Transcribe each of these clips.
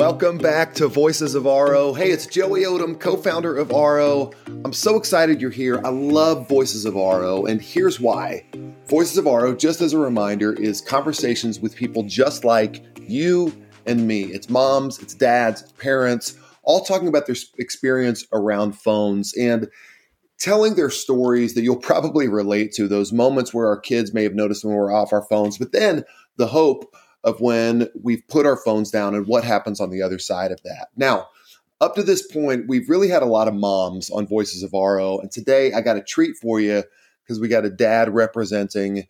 Welcome back to Voices of Aro. Hey, it's Joey Odom, co founder of Aro. I'm so excited you're here. I love Voices of Aro, and here's why. Voices of Aro, just as a reminder, is conversations with people just like you and me. It's moms, it's dads, it's parents, all talking about their experience around phones and telling their stories that you'll probably relate to, those moments where our kids may have noticed when we're off our phones, but then the hope of when we've put our phones down and what happens on the other side of that. Now, up to this point, we've really had a lot of moms on Voices of Aro. And today I got a treat for you because we got a dad representing.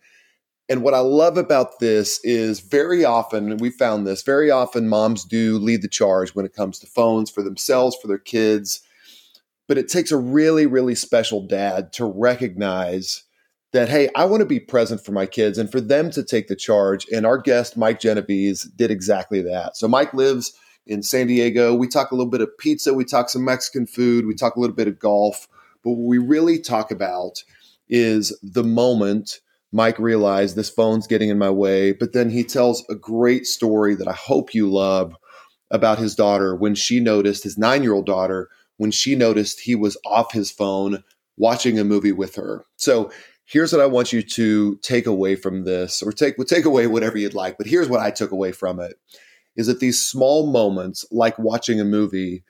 And what I love about this is very often, we found this, very often moms do lead the charge when it comes to phones for themselves, for their kids. But it takes a really, really special dad to recognize that, hey, I want to be present for my kids and for them to take the charge. And our guest, Mike Genovese, did exactly that. So Mike lives in San Diego. We talk a little bit of pizza, we talk some Mexican food, we talk a little bit of golf. But what we really talk about is the moment Mike realized this phone's getting in my way. But then he tells a great story that I hope you love about his daughter when she noticed, his nine year old daughter, when she noticed he was off his phone watching a movie with her. So here's what I want you to take away from this, or take take away whatever you'd like. But here's what I took away from it: is that these small moments, like watching a movie,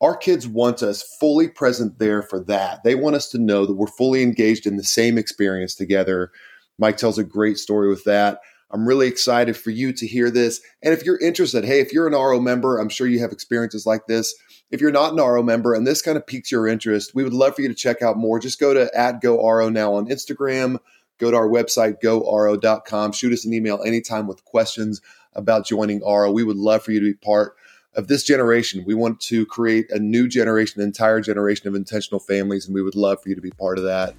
our kids want us fully present there for that. They want us to know that we're fully engaged in the same experience together. Mike tells a great story with that. I'm really excited for you to hear this. And if you're interested, hey, if you're an Aro member, I'm sure you have experiences like this. If you're not an Aro member and this kind of piques your interest, we would love for you to check out more. Just go to at GoAro now on Instagram. Go to our website, goaro.com. Shoot us an email anytime with questions about joining Aro. We would love for you to be part of this generation. We want to create a new generation, an entire generation of intentional families, and we would love for you to be part of that.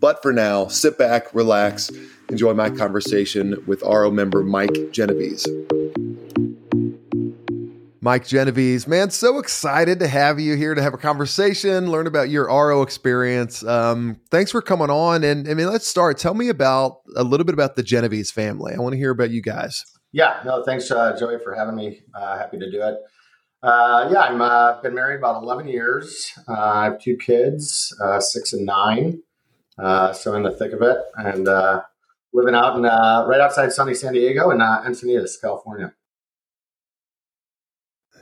But for now, sit back, relax, enjoy my conversation with Aro member Mike Genovese. Mike Genovese, man, so excited to have you here to have a conversation, learn about your Aro experience. Um, thanks for coming on. And I mean, let's start. Tell me about a little bit about the Genovese family. I want to hear about you guys. Yeah, no, thanks, uh, Joey, for having me. Uh, happy to do it. Uh, yeah, I'm uh, been married about 11 years. Uh, I have two kids, uh, six and nine. so in the thick of it, and living out in right outside sunny San Diego in Encinitas, California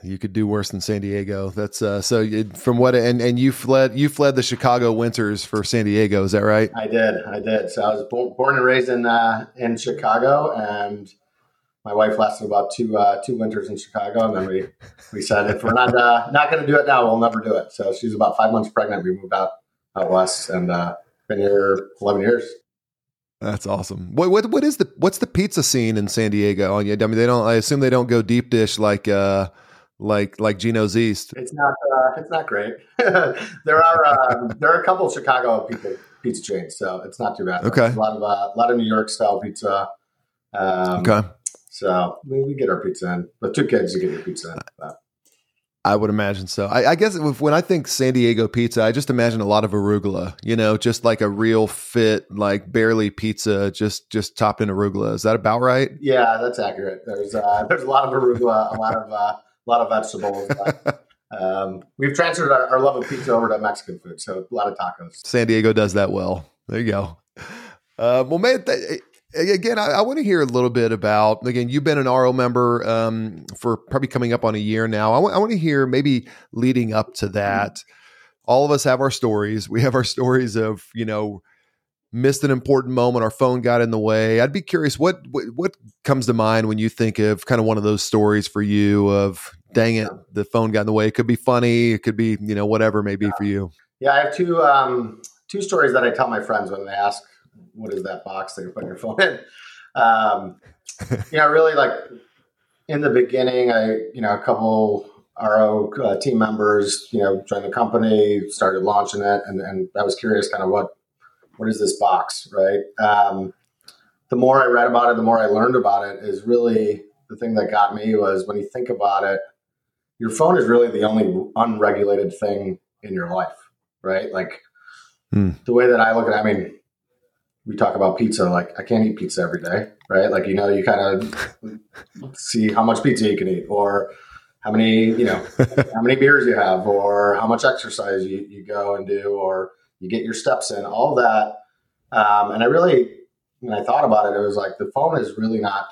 you could do worse than San Diego. That's uh, so it, from what and and you fled you fled the Chicago winters for San Diego. Is that right? I did. I did. So I was born, born and raised in uh, in Chicago, and my wife lasted about two uh, two winters in Chicago, and then we we said if we're not uh, not going to do it now, we'll never do it. So she's about five months pregnant. We moved out out west, and uh, been here eleven years. That's awesome. What what what is the what's the pizza scene in San Diego? I mean, they don't. I assume they don't go deep dish like. uh like like Gino's East. It's not uh, it's not great. there are um, there are a couple of Chicago pizza pizza chains, so it's not too bad. Okay, a lot of uh, a lot of New York style pizza. Um, okay, so we, we, get our pizza in. But two kids, you get your pizza in. But. I would imagine so. I, I, guess when I think San Diego pizza, I just imagine a lot of arugula. You know, just like a real fit, like barely pizza, just just topped in arugula. Is that about right? Yeah, that's accurate. There's uh, there's a lot of arugula, a lot of uh, a lot of vegetables. um, we've transferred our, our, love of pizza over to Mexican food, so a lot of tacos. San Diego does that well. There you go. Uh, well, man, th- again, I, I want to hear a little bit about. Again, you've been an Aro member um, for probably coming up on a year now. I, w- I want to hear maybe leading up to that. All of us have our stories. We have our stories of you know missed an important moment our phone got in the way i'd be curious what, what, what comes to mind when you think of kind of one of those stories for you of dang it the phone got in the way it could be funny it could be you know whatever it may be yeah. for you yeah i have two um two stories that i tell my friends when they ask what is that box that you're putting your phone in um you know really like in the beginning i you know a couple Aro uh, team members you know joined the company started launching it and, and i was curious kind of what what is this box, right? Um, the more I read about it, the more I learned about it. Is really the thing that got me was when you think about it, your phone is really the only unregulated thing in your life, right? Like hmm. the way that I look at it, I mean, we talk about pizza, like I can't eat pizza every day, right? Like, you know, you kind of see how much pizza you can eat or, how many you know how many beers you have or how much exercise you, you go and do or you get your steps in all that um, and i really when i thought about it it was like the phone is really not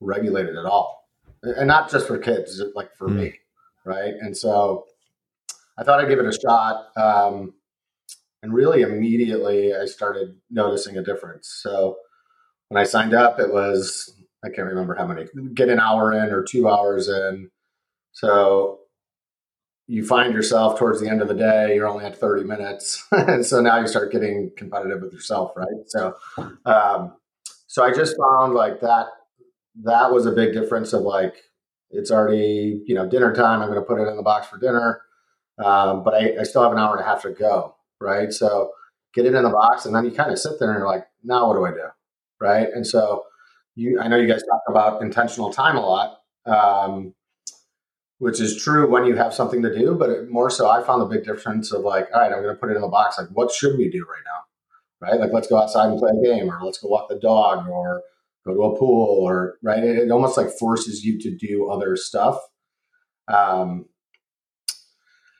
regulated at all and not just for kids like for mm. me right and so i thought i'd give it a shot um, and really immediately i started noticing a difference so when i signed up it was i can't remember how many get an hour in or two hours in so you find yourself towards the end of the day, you're only at 30 minutes. and so now you start getting competitive with yourself, right? So, um, so I just found like that, that was a big difference of like, it's already, you know, dinner time. I'm going to put it in the box for dinner. Um, but I, I still have an hour and a half to go. Right. So get it in the box and then you kind of sit there and you're like, now what do I do? Right. And so you, I know you guys talk about intentional time a lot. Um, which is true when you have something to do, but more so, I found the big difference of like, all right, I'm going to put it in the box. Like, what should we do right now? Right? Like, let's go outside and play a game, or let's go walk the dog, or go to a pool, or right? It, it almost like forces you to do other stuff. Um,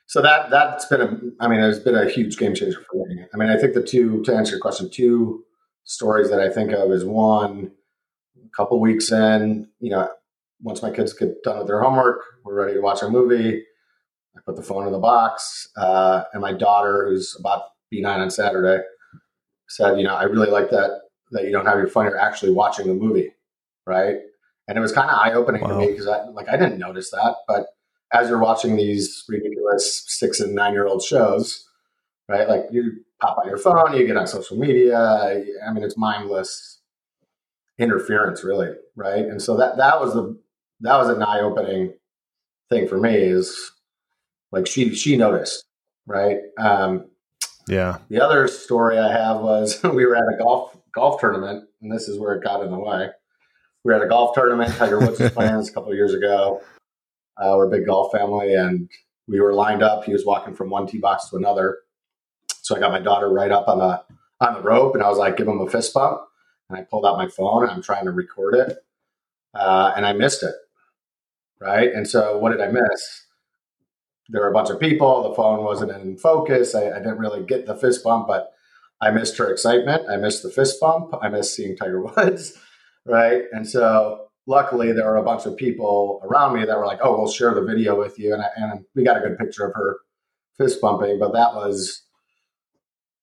so that that's been a, I mean, it's been a huge game changer for me. I mean, I think the two to answer your question, two stories that I think of is one, a couple weeks in, you know, once my kids get done with their homework, we're ready to watch a movie. I put the phone in the box, uh, and my daughter, who's about to be nine on Saturday, said, "You know, I really like that that you don't have your phone. You're actually watching the movie, right?" And it was kind of eye opening wow. to me because I like I didn't notice that, but as you're watching these ridiculous six and nine year old shows, right? Like you pop on your phone, you get on social media. I mean, it's mindless interference, really, right? And so that that was the that was an eye opening thing for me is like she she noticed right um yeah the other story i have was we were at a golf golf tournament and this is where it got in the way we were at a golf tournament tiger woods was playing this a couple years ago uh, we're a big golf family and we were lined up he was walking from one tee box to another so i got my daughter right up on the on the rope and i was like give him a fist bump and i pulled out my phone and i'm trying to record it uh, and i missed it right? And so what did I miss? There were a bunch of people. The phone wasn't in focus. I, I, didn't really get the fist bump, but I missed her excitement. I missed the fist bump. I missed seeing Tiger Woods, right? And so luckily there were a bunch of people around me that were like, "Oh, we'll share the video with you," and, I, and we got a good picture of her fist bumping. But that was,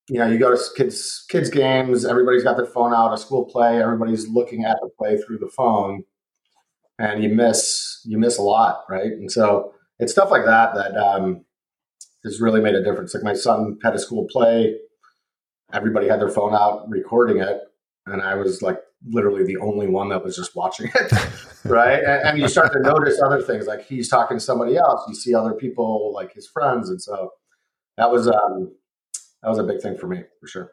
you know, you go to kids kids games. Everybody's got their phone out. A school play. Everybody's looking at the play through the phone and you miss you miss a lot, right? And so it's stuff like that that um, has really made a difference. Like my son had a school play, everybody had their phone out recording it, and I was like literally the only one that was just watching it, right? And, and, you start to notice other things, like he's talking to somebody else. You see other people, like his friends, and so that was um, that was a big thing for me for sure.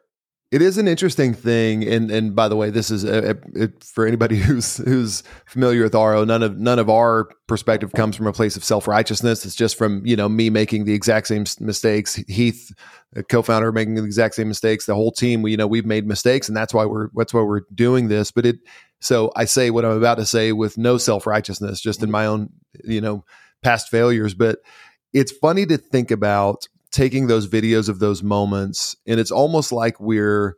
It is an interesting thing, and and by the way, this is uh, a, a, for anybody who's who's familiar with Aro. None of none of our perspective comes from a place of self righteousness. It's just from you know me making the exact same mistakes. Heath, co-founder, making the exact same mistakes. The whole team, we you know we've made mistakes, and that's why we're that's why we're doing this. But it so I say what I'm about to say with no self righteousness, just in mm-hmm. my own you know past failures. But it's funny to think about taking those videos of those moments and it's almost like we're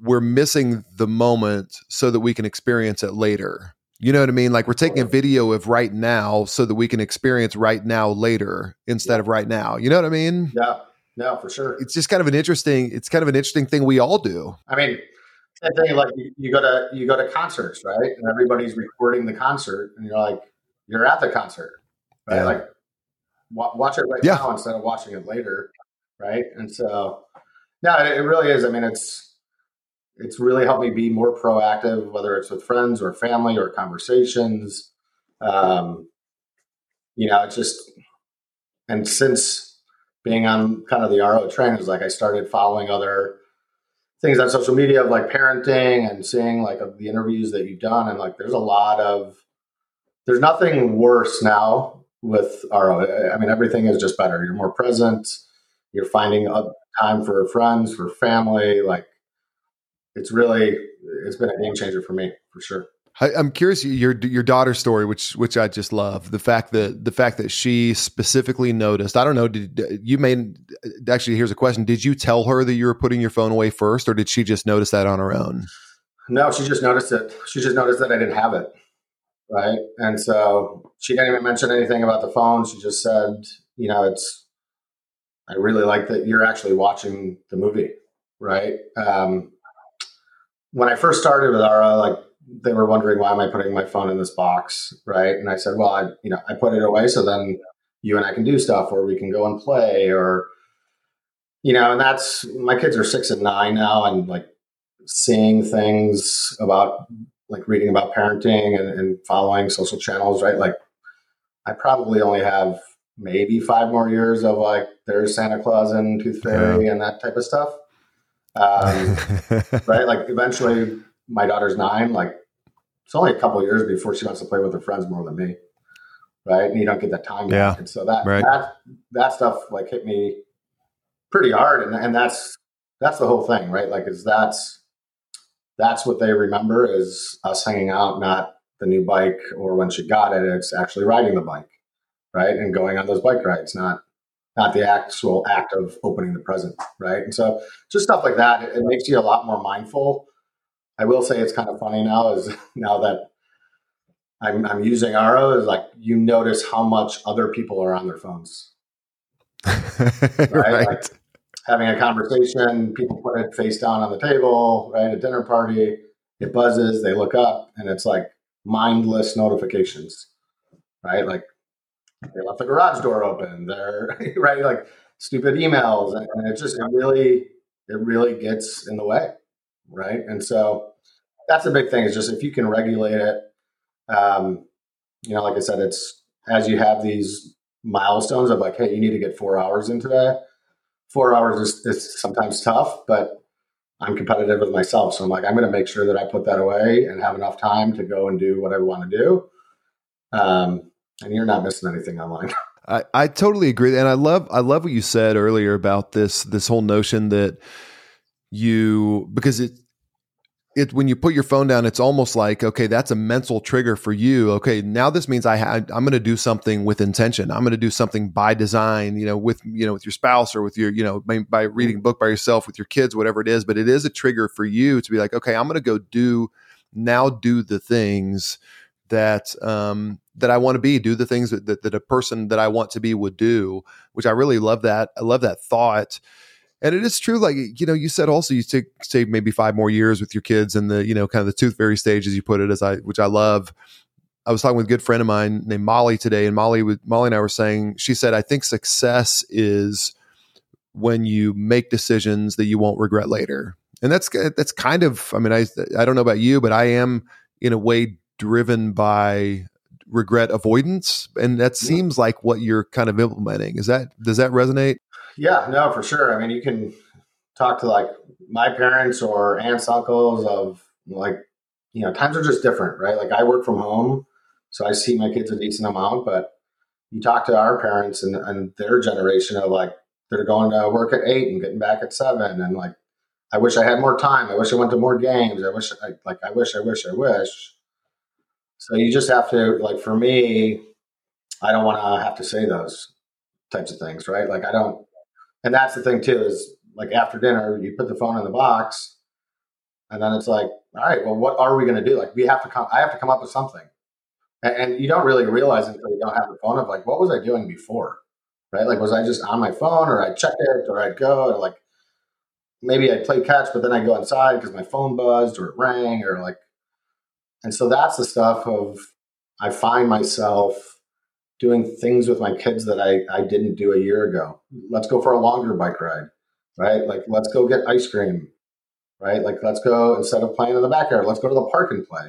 we're missing the moment so that we can experience it later. You know what i mean? Like we're taking a video of right now so that we can experience right now later instead yeah. of right now. You know what i mean? Yeah. No for sure. It's just kind of an interesting it's kind of an interesting thing we all do. I mean same thing like you, you go to you go to concerts right? And everybody's recording the concert and you're like you're at the concert right? Yeah. like watch it right yeah. now instead of watching it later, right? And so, no, it, it really is. I mean, it's it's really helped me be more proactive, whether it's with friends or family or conversations. Um, you know, it's just, and since being on kind of the Aro train, is like I started following other things on social media of like parenting and seeing like the interviews that you've done, and like there's a lot of there's nothing worse now with Aro. I mean, everything is just better. You're more present. You're finding time for friends, for family. Like, it's really, it's been a game changer for me, for sure. I, am curious your your daughter's story, which which I just love the fact that the fact that she specifically noticed. I don't know. Did you made actually? Here's a question: Did you tell her that you were putting your phone away first, or did she just notice that on her own? No, she just noticed it. She just noticed that I didn't have it, right? And so she didn't even mention anything about the phone. She just said, you know, it's. I really like that you're actually watching the movie, right? Um, when I first started with Aro, like they were wondering why am I putting my phone in this box, right? And I said, well, I you know I put it away so then you and I can do stuff, or we can go and play, or you know, and that's my kids are six and nine now, and like seeing things about like reading about parenting and, and following social channels, right? Like I probably only have maybe five more years of like there's Santa Claus and Tooth Fairy yeah. and that type of stuff. Um, right? Like eventually my daughter's nine, like it's only a couple years before she wants to play with her friends more than me, right? And you don't get that time. Yeah. Back. And so that right. that that stuff like hit me pretty hard, and and that's that's the whole thing, right? Like, is that's that's what they remember is us hanging out, not the new bike or when she got it. It's actually riding the bike, right, and going on those bike rides, not not the actual act of opening the present, right? And so just stuff like that, it, it makes you a lot more mindful I will say it's kind of funny now is now that I'm, I'm using Aro is like you notice how much other people are on their phones. right. right. Like having a conversation, people put it face down on the table, right? A dinner party, it buzzes, they look up, and it's like mindless notifications, right? Like they left the garage door open, they're right, like stupid emails, and, it just it really it really gets in the way right? And so that's a big thing is just if you can regulate it, um, you know, like I said, it's as you have these milestones of like, hey, you need to get four hours in today. Four hours is, is sometimes tough, but I'm competitive with myself. So I'm like, I'm going to make sure that I put that away and have enough time to go and do what I want to do. Um, and you're not missing anything online. I, I totally agree. And I love, I love what you said earlier about this, this whole notion that, you because it it when you put your phone down it's almost like okay that's a mental trigger for you. Okay now this means i had i'm going to do something with intention. I'm going to do something by design you know with you know with your spouse or with your you know by, by reading a book by yourself with your kids whatever it is. But it is a trigger for you to be like okay i'm going to go do now do the things that um that I want to be, do the things that, that, that a person that I want to be would do, which I really love that. I love that thought and it is true like you know you said also you take say maybe five more years with your kids and the you know kind of the tooth fairy stage as you put it as i which i love. I was talking with a good friend of mine named molly today and molly with molly and i were saying she said i think success is when you make decisions that you won't regret later. And that's that's kind of i mean i i don't know about you but i am in a way driven by regret avoidance and that seems like what you're kind of implementing. Is that does that resonate yeah, no, for sure. I mean, you can talk to like my parents or aunts, uncles of like, you know, times are just different, right? Like I work from home, so I see my kids a decent amount, but you talk to our parents and, and their generation of like, they're going to work at eight and getting back at seven. And like, I wish I had more time. I wish I went to more games. I wish I like, I wish, I wish, I wish. So you just have to like, for me, I don't want to have to say those types of things, right? Like I don't, and that's the thing too is like after dinner you put the phone in the box and then it's like all right well what are we going to do? Like we have to come i have to come up with something. And, and, you don't really realize until you don't have the phone of like what was i doing before right? Like was i just on my phone or i checked it or i'd go or like maybe i'd play catch but then i'd go inside because my phone buzzed or it rang or like and so that's the stuff of i find myself doing things with my kids that I, I didn't do a year ago. Let's go for a longer bike ride, right? Like, let's go get ice cream, right? Like, let's go instead of playing in the backyard, let's go to the park and play,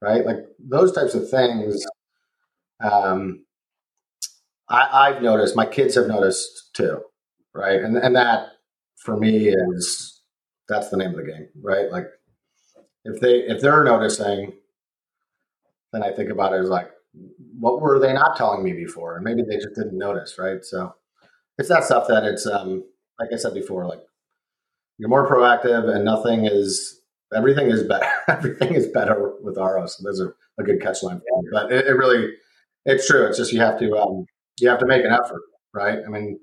right? Like, those types of things. Um, I, I've noticed, my kids have noticed too, right? And, and that for me is that's the name of the game, right? Like, if they if they're noticing, then I think about it as like, what were they not telling me before? And maybe they just didn't notice, right? So it's that stuff that it's um like I said before, like you're more proactive and nothing is everything is better. everything is better with Aro. So there's a, a good catch line for me. But it, it, really, it's true. It's just you have to um, you have to make an effort, right? I mean,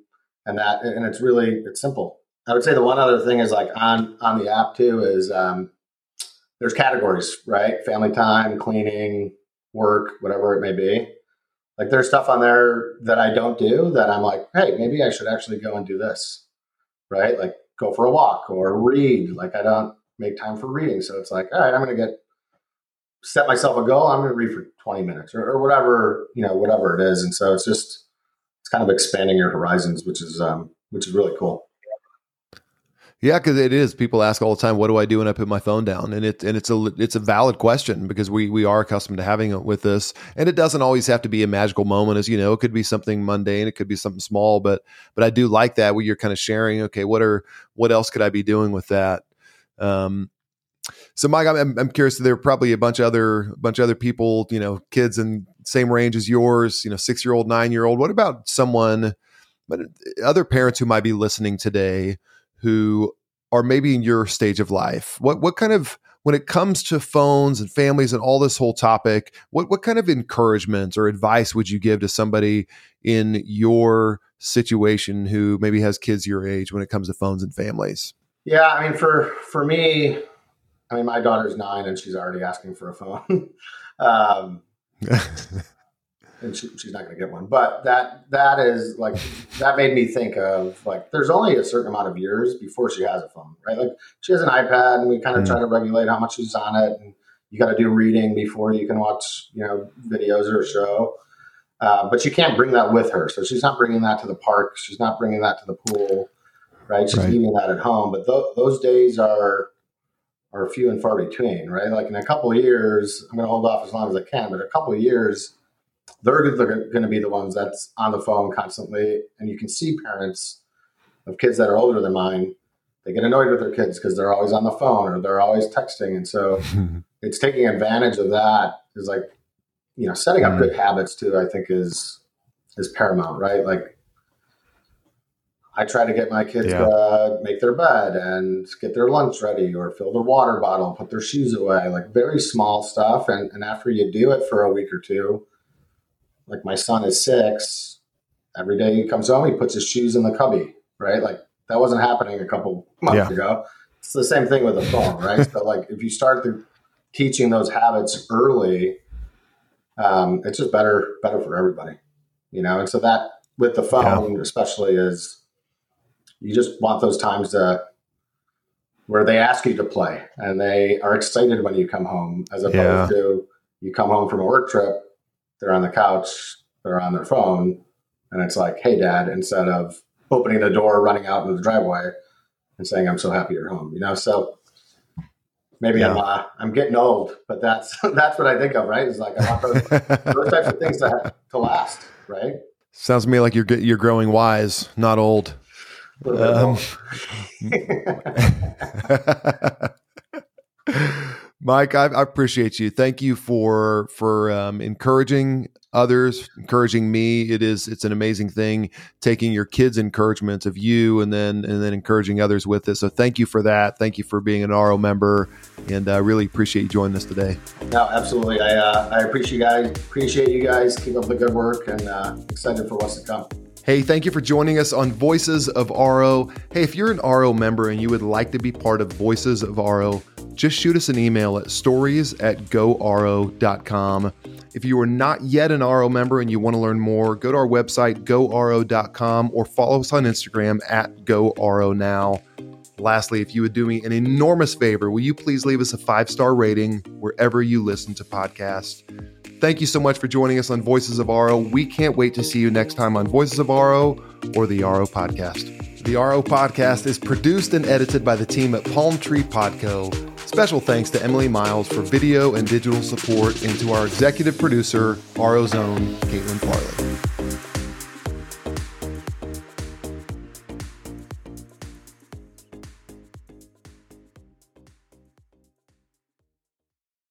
and that and it's really it's simple. I would say the one other thing is like on on the app too is um, there's categories, right? Family time, cleaning, work, whatever it may be. Like there's stuff on there that I don't do that I'm like, hey, maybe I should actually go and do this, right? Like go for a walk or read. Like I don't make time for reading, so it's like, all right, I'm going to get set myself a goal. I'm going to read for 20 minutes or, or, whatever you know, whatever it is. And so it's just it's kind of expanding your horizons, which is um, which is really cool. Yeah, because it is. People ask all the time, "What do I do when I put my phone down?" And it and it's a it's a valid question because we we are accustomed to having it with this, and it doesn't always have to be a magical moment. As you know, it could be something mundane, it could be something small, but but I do like that where you're kind of sharing. Okay, what are what else could I be doing with that? Um, so Mike, I'm, I'm curious. There are probably a bunch of other bunch of other people, you know, kids in same range as yours, you know, six year old, nine year old. What about someone, but other parents who might be listening today? Who are maybe in your stage of life? What what kind of when it comes to phones and families and all this whole topic, what what kind of encouragement or advice would you give to somebody in your situation who maybe has kids your age when it comes to phones and families? Yeah, I mean for for me, I mean my daughter's nine and she's already asking for a phone. um, and she, she's not going to get one. But that that is like that made me think of like there's only a certain amount of years before she has a phone, right? Like she has an iPad, and we kind of mm-hmm. try to regulate how much she's on it, and you got to do reading before you can watch you know videos or a show. Uh, but you can't bring that with her, so she's not bringing that to the park. She's not bringing that to the pool, right? She's right. leaving that at home. But th- those days are are few and far between, right? Like in a couple of years, I'm going to hold off as long as I can, but a couple of years they're going to be the ones that's on the phone constantly. And you can see parents of kids that are older than mine, they get annoyed with their kids because they're always on the phone or they're always texting. And so it's taking advantage of that is like, you know, setting up mm-hmm. good habits too, I think is, is paramount, right? Like I try to get my kids yeah. to make their bed and get their lunch ready or fill their water bottle, put their shoes away, like very small stuff. And, and after you do it for a week or two, like my son is six. Every day he comes home, he puts his shoes in the cubby, right? Like that wasn't happening a couple months yeah. ago. It's the same thing with the phone, right? so like if you start the, teaching those habits early, um, it's just better better for everybody, you know. And so that with the phone, yeah. especially, is you just want those times to where they ask you to play and they are excited when you come home, as opposed yeah. to you come home from a work trip they're on the couch, they're on their phone, and it's like, "Hey, Dad," instead of opening the door, running out into the driveway, and saying, "I'm so happy you're home." You know, so maybe yeah. I'm uh, I'm getting old, but that's that's what I think of, right? Is like I want those, those types of things to to last, right? Sounds to me like you're you're growing wise, not old. Um, Mike, I, I, appreciate you. Thank you for for um, encouraging others, encouraging me. It is it's an amazing thing taking your kids' encouragement of you and then and then encouraging others with it. So thank you for that. Thank you for being an Aro member, and I uh, really appreciate you joining us today. No, absolutely. I uh, I appreciate you guys. Appreciate you guys. Keep up the good work, and uh, excited for what's to come. Hey, thank you for joining us on Voices of Aro. Hey, if you're an Aro member and you would like to be part of Voices of Aro, just shoot us an email at stories at goaro.com. If you are not yet an Aro member and you want to learn more, go to our website, goaro.com, or follow us on Instagram at goaro now. Lastly, if you would do me an enormous favor, will you please leave us a five star rating wherever you listen to podcasts? Thank you so much for joining us on Voices of Aro. We can't wait to see you next time on Voices of Aro or the Aro Podcast. The Aro Podcast is produced and edited by the team at Palm Tree Pod Co. Special thanks to Emily Miles for video and digital support, and to our executive producer, Aro's own Caitlin Farley.